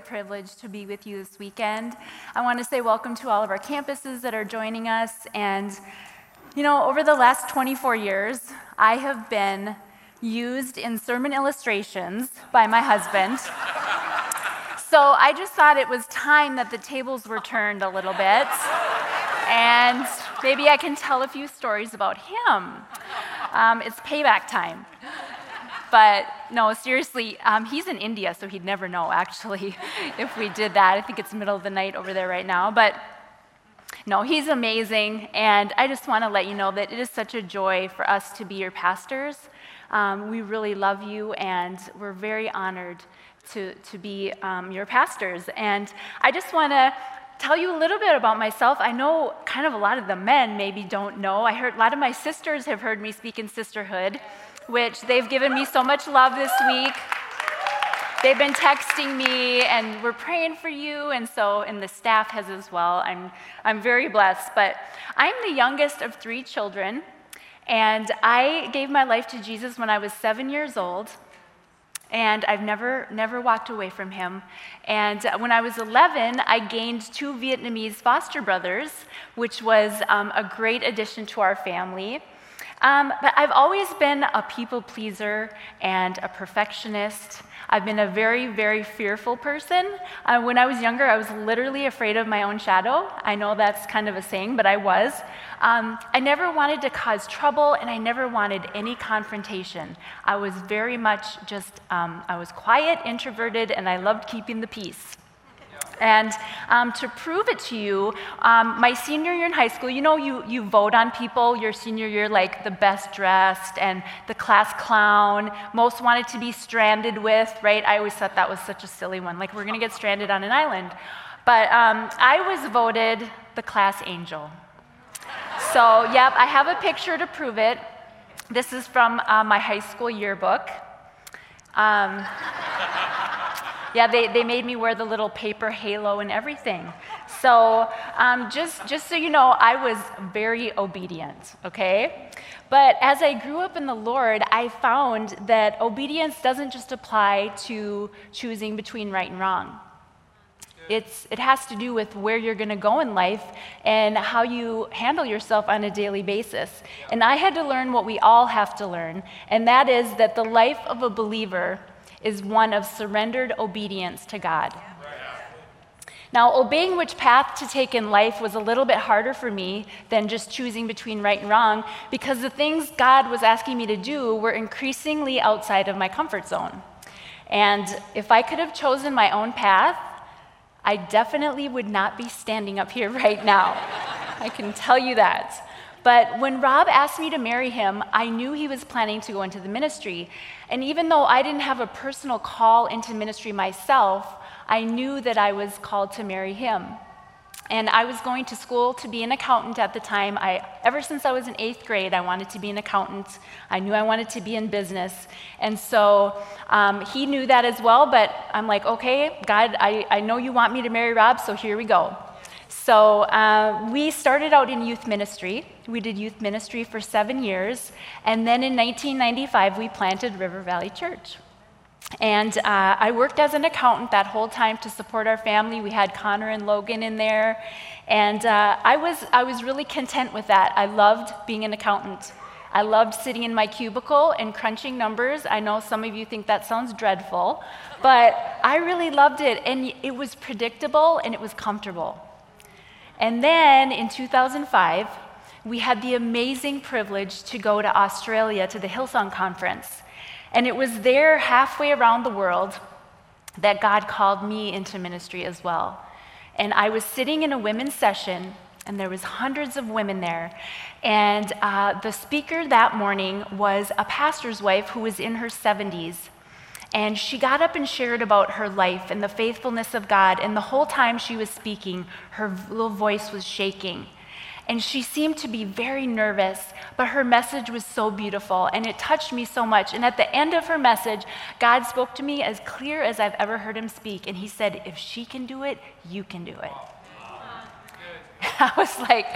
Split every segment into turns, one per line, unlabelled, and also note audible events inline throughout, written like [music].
privilege to be with you this weekend. I want to say welcome to all of our campuses that are joining us. And, you know, over the last 24 years, I have been used in sermon illustrations by my husband. So I just thought it was time that the tables were turned a little bit. And maybe I can tell a few stories about him. Um, it's payback time. But no, seriously, um, he's in India, so he'd never know, actually, [laughs] if we did that. I think it's middle of the night over there right now. But no, he's amazing. And I just want to let you know that it is such a joy for us to be your pastors. Um, we really love you, and we're very honored to, to be um, your pastors. And I just want to tell you a little bit about myself. I know kind of a lot of the men maybe don't know. I heard a lot of my sisters have heard me speak in sisterhood which they've given me so much love this week. They've been texting me and we're praying for you, and so, and the staff has as well. I'm, I'm very blessed. But I'm the youngest of three children, and I gave my life to Jesus when I was seven years old and I've never never walked away from him. And when I was 11, I gained two Vietnamese foster brothers, which was um, a great addition to our family. Um, but I've always been a people pleaser and a perfectionist. I've been a very, very fearful person. Uh, when I was younger, I was literally afraid of my own shadow. I know that's kind of a saying, but I was. Um, I never wanted to cause trouble, and I never wanted any confrontation. I was very much just, um, I was quiet, introverted, and I loved keeping the peace. And um, to prove it to you, um, my senior year in high school, you know, you, you vote on people your senior year, like the best dressed and the class clown, most wanted to be stranded with, right? I always thought that was such a silly one. Like, we're going to get stranded on an island. But um, I was voted the class angel. So, yep, I have a picture to prove it. This is from uh, my high school yearbook. Um, yeah, they, they made me wear the little paper halo and everything. So um, just, just so you know, I was very obedient, okay? But as I grew up in the Lord, I found that obedience doesn't just apply to choosing between right and wrong. It's, it has to do with where you're going to go in life and how you handle yourself on a daily basis. And I had to learn what we all have to learn, and that is that the life of a believer is one of surrendered obedience to God. Now, obeying which path to take in life was a little bit harder for me than just choosing between right and wrong because the things God was asking me to do were increasingly outside of my comfort zone. And if I could have chosen my own path, I definitely would not be standing up here [laughs] right now. I can tell you that. But when Rob asked me to marry him, I knew he was planning to go into the ministry. And even though I didn't have a personal call into ministry myself, I knew that I was called to marry him. And I was going to school to be an accountant at the time. I, ever since I was in eighth grade, I wanted to be an accountant. I knew I wanted to be in business. And so um, he knew that as well, but I'm like, okay, God, I, I know you want me to marry Rob, so here we go. So uh, we started out in youth ministry. We did youth ministry for seven years. And then in 1995, we planted River Valley Church. And uh, I worked as an accountant that whole time to support our family. We had Connor and Logan in there. And uh, I, was, I was really content with that. I loved being an accountant. I loved sitting in my cubicle and crunching numbers. I know some of you think that sounds dreadful, but I really loved it. And it was predictable and it was comfortable. And then in 2005, we had the amazing privilege to go to Australia to the Hillsong Conference. And it was there, halfway around the world, that God called me into ministry as well. And I was sitting in a women's session, and there was hundreds of women there. And uh, the speaker that morning was a pastor's wife who was in her 70s. And she got up and shared about her life and the faithfulness of God. And the whole time she was speaking, her little voice was shaking. And she seemed to be very nervous, but her message was so beautiful and it touched me so much. And at the end of her message, God spoke to me as clear as I've ever heard him speak. And he said, If she can do it, you can do it. [laughs] I was like,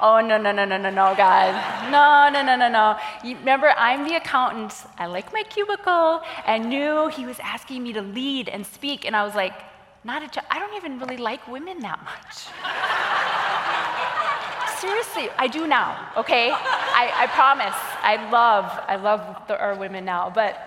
oh, no, no, no, no, no, no, God. No, no, no, no, no. You, remember, I'm the accountant. I like my cubicle and knew he was asking me to lead and speak. And I was like, not a ch- I don't even really like women that much. [laughs] Seriously, I do now, okay? I, I promise. I love, I love the, our women now. But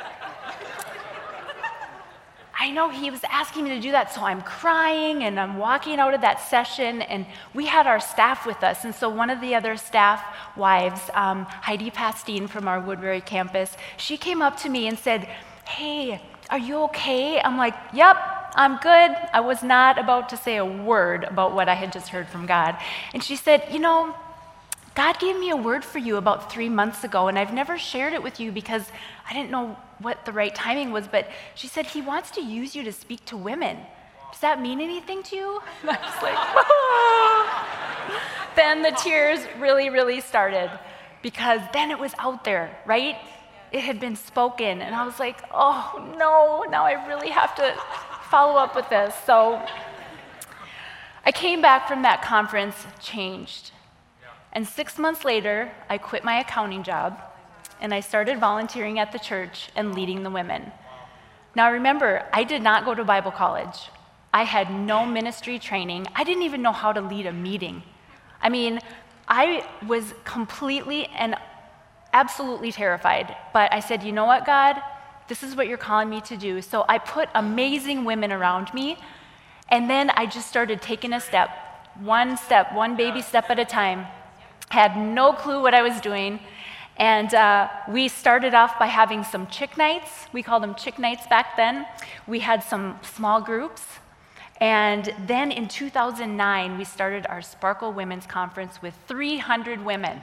I know he was asking me to do that, so I'm crying and I'm walking out of that session. And we had our staff with us. And so one of the other staff wives, um, Heidi Pastine from our Woodbury campus, she came up to me and said, Hey, are you okay? I'm like, Yep, I'm good. I was not about to say a word about what I had just heard from God. And she said, You know, God gave me a word for you about three months ago, and I've never shared it with you because I didn't know what the right timing was. But she said, He wants to use you to speak to women. Does that mean anything to you? [laughs] And I was like, oh. Then the tears really, really started because then it was out there, right? It had been spoken, and I was like, oh no, now I really have to follow up with this. So I came back from that conference changed. And six months later, I quit my accounting job and I started volunteering at the church and leading the women. Now, remember, I did not go to Bible college. I had no ministry training. I didn't even know how to lead a meeting. I mean, I was completely and absolutely terrified. But I said, you know what, God? This is what you're calling me to do. So I put amazing women around me, and then I just started taking a step, one step, one baby step at a time had no clue what I was doing. And uh, we started off by having some chick nights. We called them chick nights back then. We had some small groups. And then in 2009, we started our Sparkle Women's Conference with 300 women.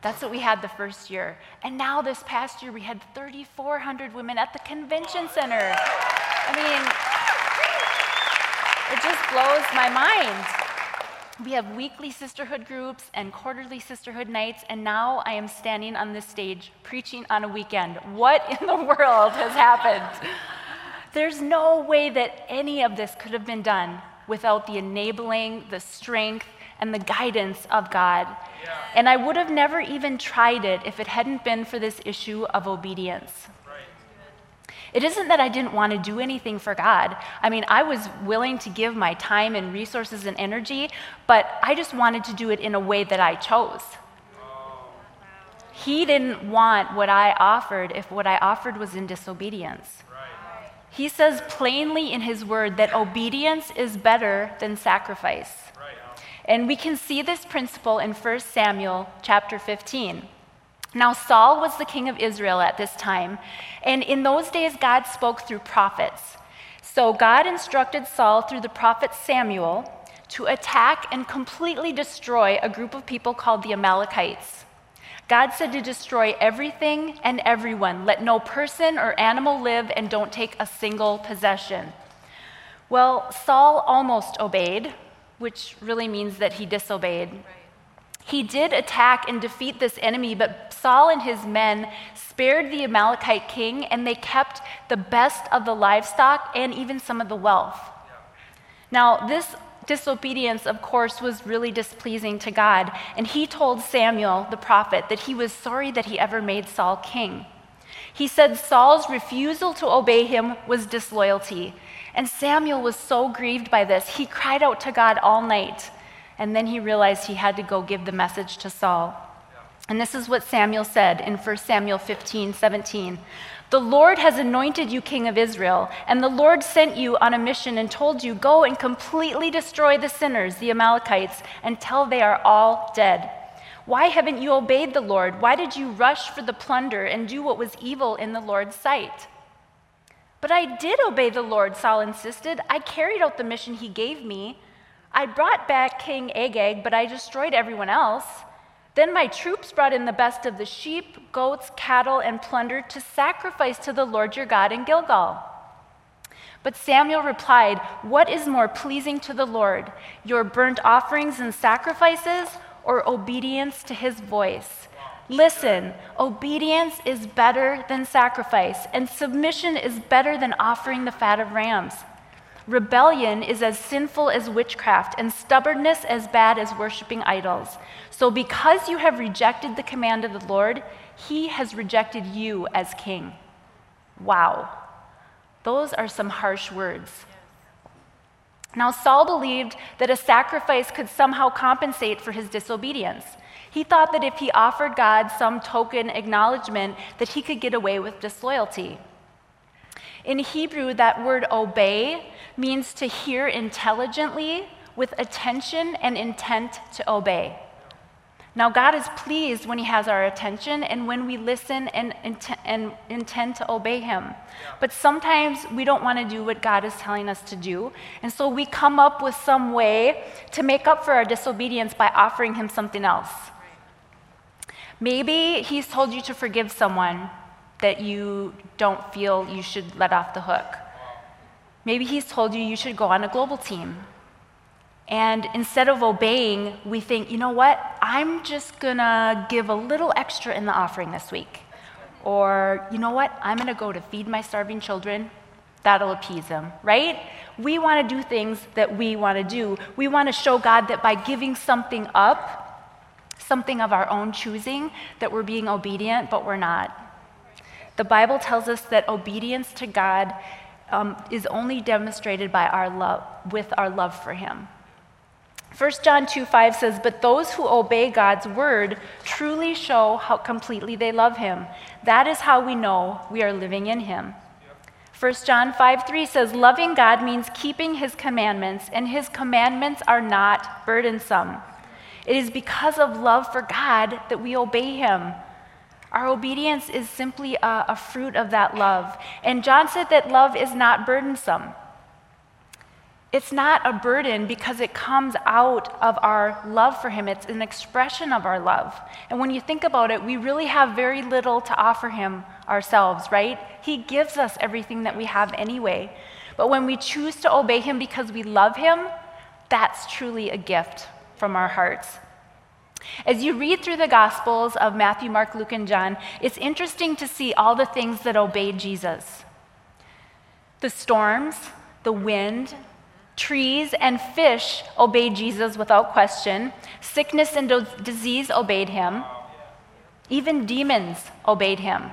That's what we had the first year. And now, this past year, we had 3,400 women at the convention center. I mean, it just blows my mind. We have weekly sisterhood groups and quarterly sisterhood nights, and now I am standing on this stage preaching on a weekend. What in the world has happened? There's no way that any of this could have been done without the enabling, the strength, and the guidance of God. And I would have never even tried it if it hadn't been for this issue of obedience. It isn't that I didn't want to do anything for God. I mean, I was willing to give my time and resources and energy, but I just wanted to do it in a way that I chose. He didn't want what I offered if what I offered was in disobedience. He says plainly in his word that obedience is better than sacrifice. And we can see this principle in 1 Samuel chapter 15. Now, Saul was the king of Israel at this time, and in those days, God spoke through prophets. So, God instructed Saul through the prophet Samuel to attack and completely destroy a group of people called the Amalekites. God said to destroy everything and everyone. Let no person or animal live, and don't take a single possession. Well, Saul almost obeyed, which really means that he disobeyed. He did attack and defeat this enemy, but Saul and his men spared the Amalekite king, and they kept the best of the livestock and even some of the wealth. Now, this disobedience, of course, was really displeasing to God, and he told Samuel, the prophet, that he was sorry that he ever made Saul king. He said Saul's refusal to obey him was disloyalty. And Samuel was so grieved by this, he cried out to God all night. And then he realized he had to go give the message to Saul. And this is what Samuel said in 1 Samuel 15 17. The Lord has anointed you king of Israel, and the Lord sent you on a mission and told you, Go and completely destroy the sinners, the Amalekites, until they are all dead. Why haven't you obeyed the Lord? Why did you rush for the plunder and do what was evil in the Lord's sight? But I did obey the Lord, Saul insisted. I carried out the mission he gave me. I brought back King Agag, but I destroyed everyone else. Then my troops brought in the best of the sheep, goats, cattle, and plunder to sacrifice to the Lord your God in Gilgal. But Samuel replied, What is more pleasing to the Lord, your burnt offerings and sacrifices, or obedience to his voice? Listen, obedience is better than sacrifice, and submission is better than offering the fat of rams. Rebellion is as sinful as witchcraft, and stubbornness as bad as worshiping idols. So, because you have rejected the command of the Lord, he has rejected you as king. Wow. Those are some harsh words. Now, Saul believed that a sacrifice could somehow compensate for his disobedience. He thought that if he offered God some token acknowledgement, that he could get away with disloyalty. In Hebrew, that word obey means to hear intelligently with attention and intent to obey. Now, God is pleased when He has our attention and when we listen and, and intend to obey Him. But sometimes we don't want to do what God is telling us to do. And so we come up with some way to make up for our disobedience by offering Him something else. Maybe He's told you to forgive someone that you don't feel you should let off the hook. Maybe He's told you you should go on a global team. And instead of obeying, we think, you know what? I'm just gonna give a little extra in the offering this week. Or, you know what? I'm gonna go to feed my starving children. That'll appease them, right? We wanna do things that we wanna do. We wanna show God that by giving something up, something of our own choosing, that we're being obedient, but we're not. The Bible tells us that obedience to God um, is only demonstrated by our love, with our love for Him. 1 John 2 5 says, But those who obey God's word truly show how completely they love him. That is how we know we are living in him. 1 John 5 3 says, Loving God means keeping his commandments, and his commandments are not burdensome. It is because of love for God that we obey him. Our obedience is simply a, a fruit of that love. And John said that love is not burdensome. It's not a burden because it comes out of our love for Him. It's an expression of our love. And when you think about it, we really have very little to offer Him ourselves, right? He gives us everything that we have anyway. But when we choose to obey Him because we love Him, that's truly a gift from our hearts. As you read through the Gospels of Matthew, Mark, Luke, and John, it's interesting to see all the things that obeyed Jesus the storms, the wind, Trees and fish obeyed Jesus without question. Sickness and do- disease obeyed him. Even demons obeyed him.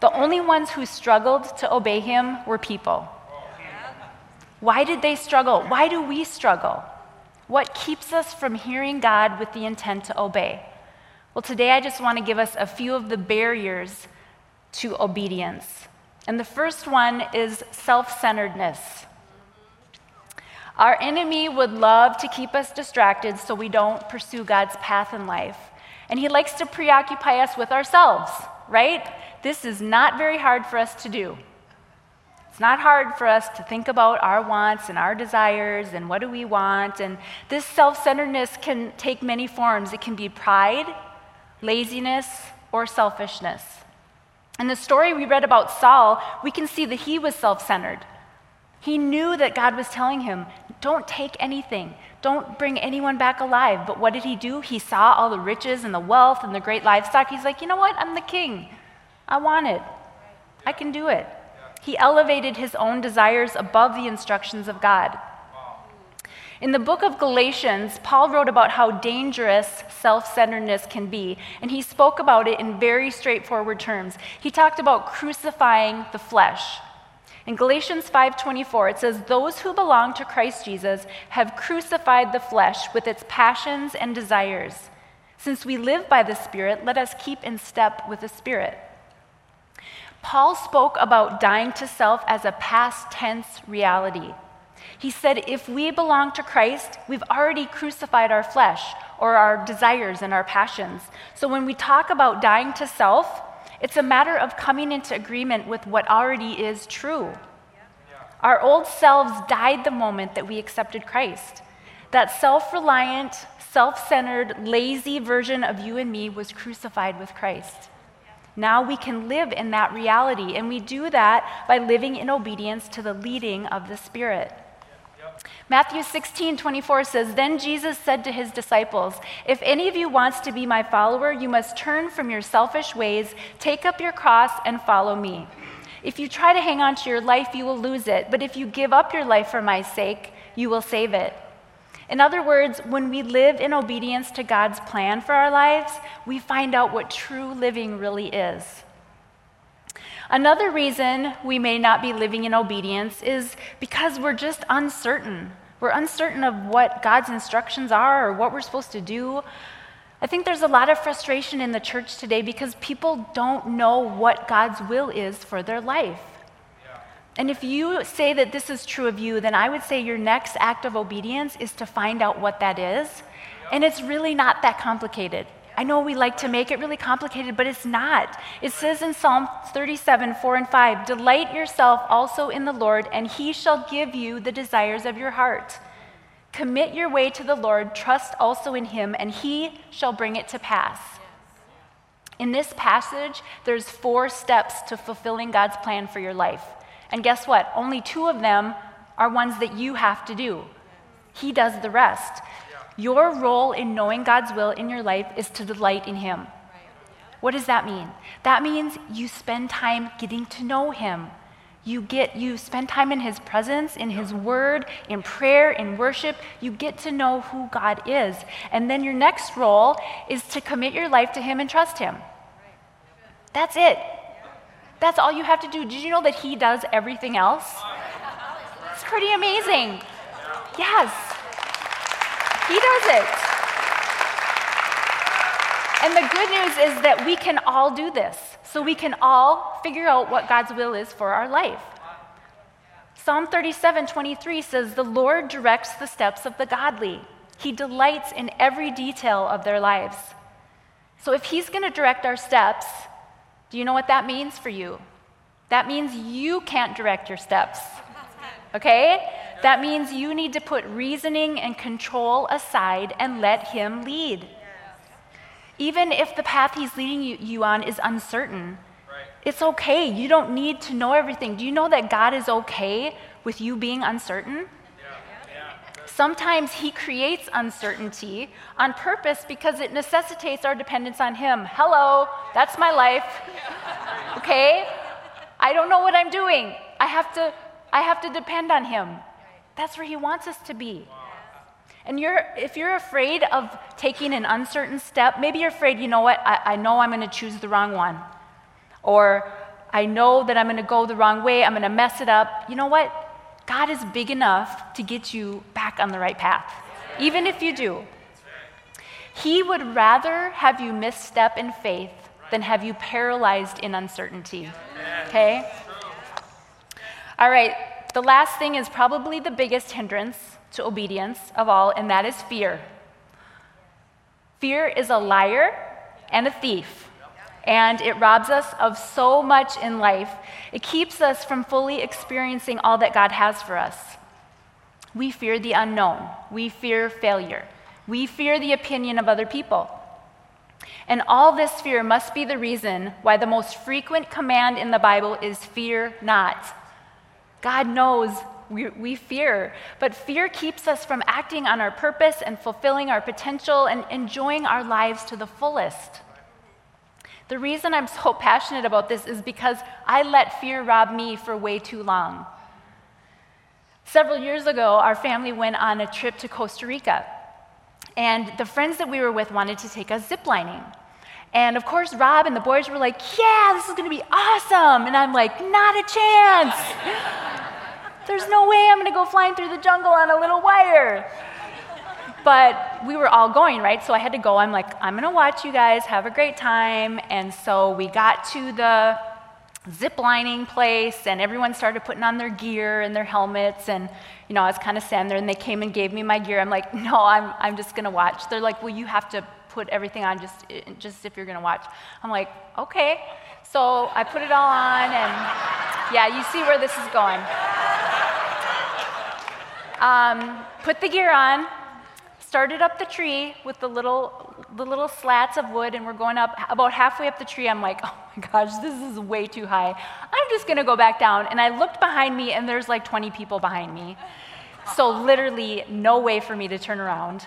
The only ones who struggled to obey him were people. Why did they struggle? Why do we struggle? What keeps us from hearing God with the intent to obey? Well, today I just want to give us a few of the barriers to obedience. And the first one is self centeredness. Our enemy would love to keep us distracted so we don't pursue God's path in life. And he likes to preoccupy us with ourselves, right? This is not very hard for us to do. It's not hard for us to think about our wants and our desires and what do we want. And this self centeredness can take many forms. It can be pride, laziness, or selfishness. In the story we read about Saul, we can see that he was self centered. He knew that God was telling him, don't take anything. Don't bring anyone back alive. But what did he do? He saw all the riches and the wealth and the great livestock. He's like, you know what? I'm the king. I want it. I can do it. He elevated his own desires above the instructions of God. In the book of Galatians, Paul wrote about how dangerous self centeredness can be, and he spoke about it in very straightforward terms. He talked about crucifying the flesh. In Galatians 5:24 it says those who belong to Christ Jesus have crucified the flesh with its passions and desires. Since we live by the Spirit, let us keep in step with the Spirit. Paul spoke about dying to self as a past tense reality. He said, if we belong to Christ, we've already crucified our flesh or our desires and our passions. So when we talk about dying to self, it's a matter of coming into agreement with what already is true. Our old selves died the moment that we accepted Christ. That self reliant, self centered, lazy version of you and me was crucified with Christ. Now we can live in that reality, and we do that by living in obedience to the leading of the Spirit. Matthew 16, 24 says, Then Jesus said to his disciples, If any of you wants to be my follower, you must turn from your selfish ways, take up your cross, and follow me. If you try to hang on to your life, you will lose it. But if you give up your life for my sake, you will save it. In other words, when we live in obedience to God's plan for our lives, we find out what true living really is. Another reason we may not be living in obedience is because we're just uncertain. We're uncertain of what God's instructions are or what we're supposed to do. I think there's a lot of frustration in the church today because people don't know what God's will is for their life. And if you say that this is true of you, then I would say your next act of obedience is to find out what that is. And it's really not that complicated. I know we like to make it really complicated, but it's not. It says in Psalm 37, 4 and 5 Delight yourself also in the Lord, and he shall give you the desires of your heart. Commit your way to the Lord, trust also in him, and he shall bring it to pass. In this passage, there's four steps to fulfilling God's plan for your life. And guess what? Only two of them are ones that you have to do. He does the rest. Your role in knowing God's will in your life is to delight in Him. What does that mean? That means you spend time getting to know Him. You get you spend time in his presence, in his word, in prayer, in worship. You get to know who God is. And then your next role is to commit your life to him and trust him. That's it. That's all you have to do. Did you know that he does everything else? It's pretty amazing. Yes. He does it. And the good news is that we can all do this. So we can all figure out what God's will is for our life. Psalm 37 23 says, The Lord directs the steps of the godly. He delights in every detail of their lives. So if He's going to direct our steps, do you know what that means for you? That means you can't direct your steps. Okay? That means you need to put reasoning and control aside and let Him lead. Even if the path He's leading you, you on is uncertain, it's okay. You don't need to know everything. Do you know that God is okay with you being uncertain? Sometimes He creates uncertainty on purpose because it necessitates our dependence on Him. Hello, that's my life. Okay? I don't know what I'm doing. I have to, I have to depend on Him. That's where He wants us to be. And you're, if you're afraid of taking an uncertain step, maybe you're afraid, you know what, I, I know I'm going to choose the wrong one. Or I know that I'm going to go the wrong way, I'm going to mess it up. You know what? God is big enough to get you back on the right path, even if you do. He would rather have you misstep in faith than have you paralyzed in uncertainty. Okay? All right, the last thing is probably the biggest hindrance to obedience of all, and that is fear. Fear is a liar and a thief, and it robs us of so much in life. It keeps us from fully experiencing all that God has for us. We fear the unknown, we fear failure, we fear the opinion of other people. And all this fear must be the reason why the most frequent command in the Bible is fear not. God knows we, we, fear, but fear keeps us from acting on our purpose and fulfilling our potential and enjoying our lives to the fullest. The reason I'm so passionate about this is because I let fear rob me for way too long. Several years ago, our family went on a trip to Costa Rica, and the friends that we were with wanted to take us ziplining. And of course, Rob and the boys were like, Yeah, this is gonna be awesome. And I'm like, Not a chance. [laughs] There's no way I'm going to go flying through the jungle on a little wire. But we were all going, right? So I had to go. I'm like, I'm going to watch you guys, have a great time. And so we got to the zip lining place, and everyone started putting on their gear and their helmets. And, you know, I was kind of standing there, and they came and gave me my gear. I'm like, no, I'm, I'm just going to watch. They're like, well, you have to put everything on just, just if you're going to watch. I'm like, okay. So I put it all on, and yeah, you see where this is going. Um, put the gear on, started up the tree with the little, the little slats of wood, and we're going up. About halfway up the tree, I'm like, oh my gosh, this is way too high. I'm just gonna go back down. And I looked behind me, and there's like 20 people behind me. So, literally, no way for me to turn around.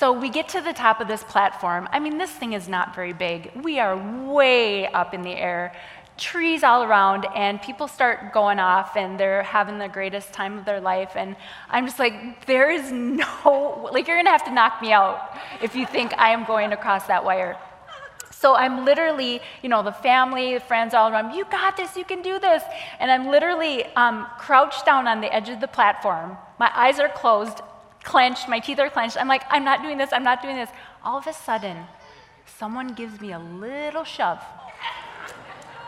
So we get to the top of this platform. I mean, this thing is not very big. We are way up in the air, trees all around, and people start going off and they're having the greatest time of their life. And I'm just like, there is no, like, you're gonna have to knock me out if you think I am going across that wire. So I'm literally, you know, the family, the friends all around, you got this, you can do this. And I'm literally um, crouched down on the edge of the platform. My eyes are closed, clenched, my teeth are clenched. I'm like, I'm not doing this, I'm not doing this. All of a sudden, someone gives me a little shove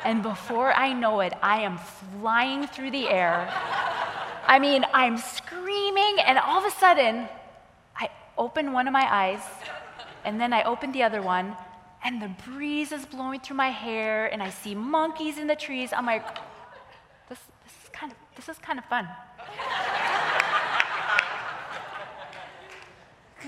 and before I know it, I am flying through the air. I mean, I'm screaming, and all of a sudden, I open one of my eyes, and then I open the other one, and the breeze is blowing through my hair, and I see monkeys in the trees. I'm like, this, this is kind of this is kind of fun.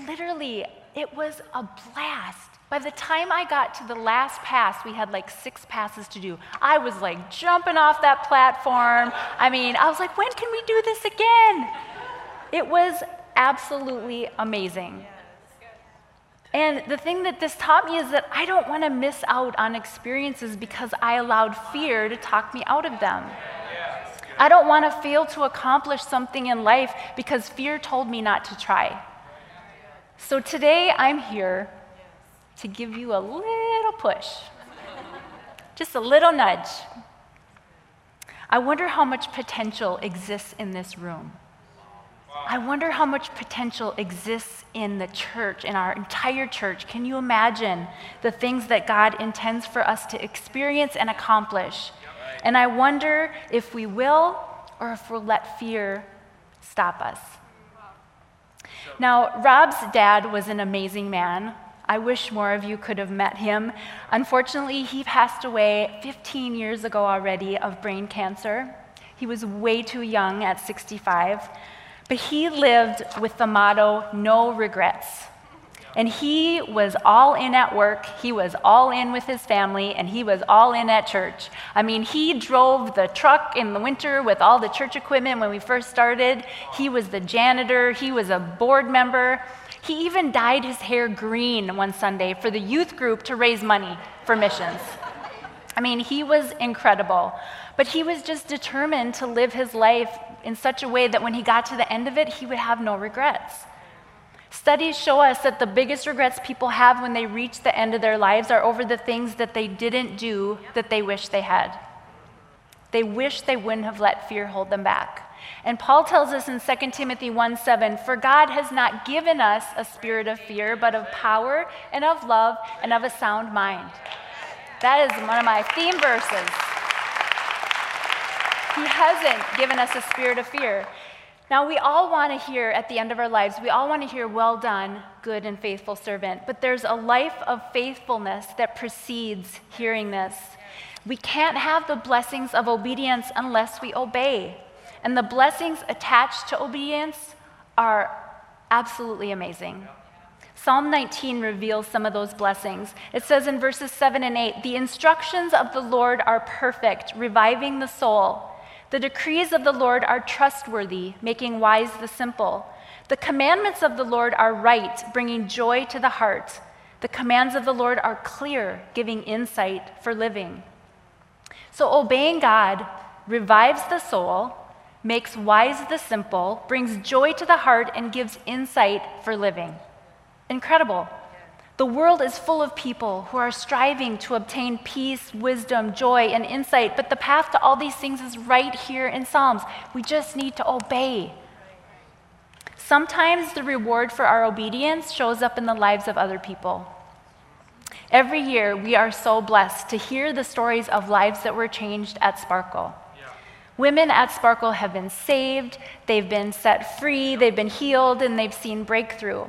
Literally, it was a blast. By the time I got to the last pass, we had like six passes to do. I was like jumping off that platform. I mean, I was like, when can we do this again? It was absolutely amazing. And the thing that this taught me is that I don't want to miss out on experiences because I allowed fear to talk me out of them. I don't want to fail to accomplish something in life because fear told me not to try. So today I'm here to give you a little push, just a little nudge. I wonder how much potential exists in this room. I wonder how much potential exists in the church, in our entire church. Can you imagine the things that God intends for us to experience and accomplish? And I wonder if we will or if we'll let fear stop us. Now, Rob's dad was an amazing man. I wish more of you could have met him. Unfortunately, he passed away 15 years ago already of brain cancer. He was way too young at 65, but he lived with the motto no regrets. And he was all in at work, he was all in with his family, and he was all in at church. I mean, he drove the truck in the winter with all the church equipment when we first started. He was the janitor, he was a board member. He even dyed his hair green one Sunday for the youth group to raise money for missions. I mean, he was incredible. But he was just determined to live his life in such a way that when he got to the end of it, he would have no regrets. Studies show us that the biggest regrets people have when they reach the end of their lives are over the things that they didn't do that they wish they had. They wish they wouldn't have let fear hold them back. And Paul tells us in 2 Timothy 1 7, For God has not given us a spirit of fear, but of power and of love and of a sound mind. That is one of my theme verses. He hasn't given us a spirit of fear. Now, we all want to hear at the end of our lives, we all want to hear, well done, good and faithful servant. But there's a life of faithfulness that precedes hearing this. We can't have the blessings of obedience unless we obey. And the blessings attached to obedience are absolutely amazing. Psalm 19 reveals some of those blessings. It says in verses 7 and 8 The instructions of the Lord are perfect, reviving the soul. The decrees of the Lord are trustworthy, making wise the simple. The commandments of the Lord are right, bringing joy to the heart. The commands of the Lord are clear, giving insight for living. So, obeying God revives the soul, makes wise the simple, brings joy to the heart, and gives insight for living. Incredible. The world is full of people who are striving to obtain peace, wisdom, joy, and insight, but the path to all these things is right here in Psalms. We just need to obey. Sometimes the reward for our obedience shows up in the lives of other people. Every year, we are so blessed to hear the stories of lives that were changed at Sparkle. Women at Sparkle have been saved, they've been set free, they've been healed, and they've seen breakthrough.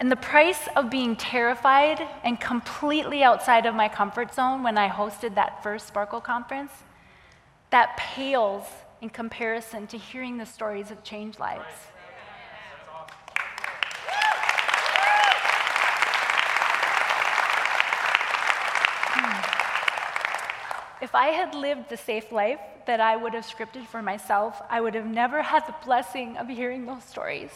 And the price of being terrified and completely outside of my comfort zone when I hosted that first Sparkle conference, that pales in comparison to hearing the stories of changed lives. If I had lived the safe life that I would have scripted for myself, I would have never had the blessing of hearing those stories.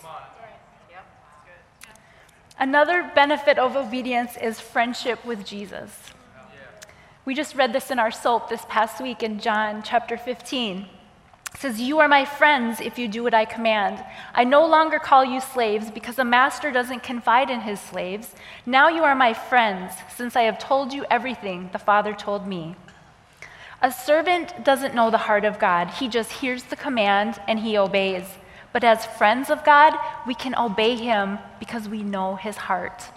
Another benefit of obedience is friendship with Jesus. We just read this in our SOAP this past week in John chapter 15. It says, You are my friends if you do what I command. I no longer call you slaves because a master doesn't confide in his slaves. Now you are my friends, since I have told you everything the Father told me. A servant doesn't know the heart of God, he just hears the command and he obeys. But as friends of God, we can obey him because we know his heart.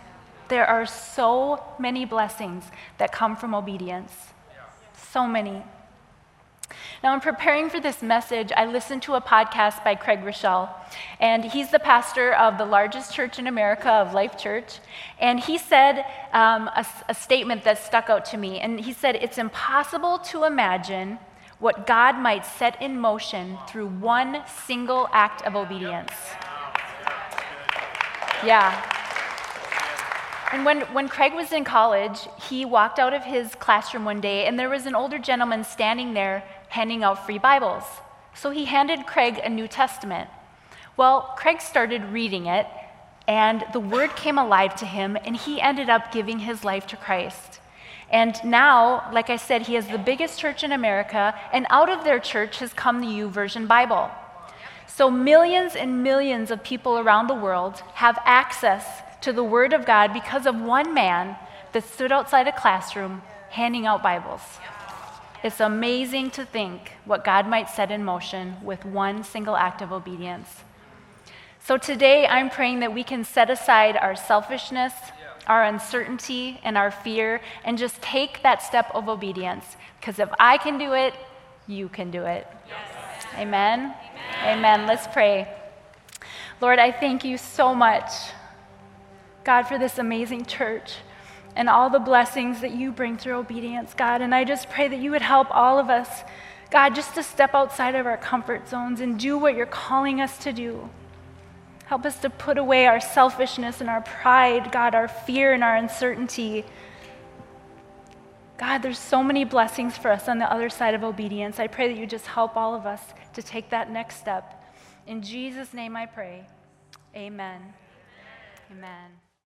There are so many blessings that come from obedience. So many. Now, in preparing for this message, I listened to a podcast by Craig Groeschel, and he's the pastor of the largest church in America, of Life Church. And he said um, a, a statement that stuck out to me. And he said, It's impossible to imagine what God might set in motion through one single act of obedience. Yeah. And when, when Craig was in college, he walked out of his classroom one day, and there was an older gentleman standing there handing out free Bibles. So he handed Craig a New Testament. Well, Craig started reading it, and the word came alive to him, and he ended up giving his life to Christ. And now, like I said, he has the biggest church in America, and out of their church has come the YouVersion Bible. So millions and millions of people around the world have access to the Word of God because of one man that stood outside a classroom handing out Bibles. It's amazing to think what God might set in motion with one single act of obedience. So today, I'm praying that we can set aside our selfishness, our uncertainty, and our fear, and just take that step of obedience. Because if I can do it, you can do it. Yes. Amen? Amen? Amen. Let's pray. Lord, I thank you so much, God, for this amazing church and all the blessings that you bring through obedience, God. And I just pray that you would help all of us, God, just to step outside of our comfort zones and do what you're calling us to do. Help us to put away our selfishness and our pride, God, our fear and our uncertainty. God, there's so many blessings for us on the other side of obedience. I pray that you just help all of us to take that next step. In Jesus' name I pray. Amen. Amen. Amen.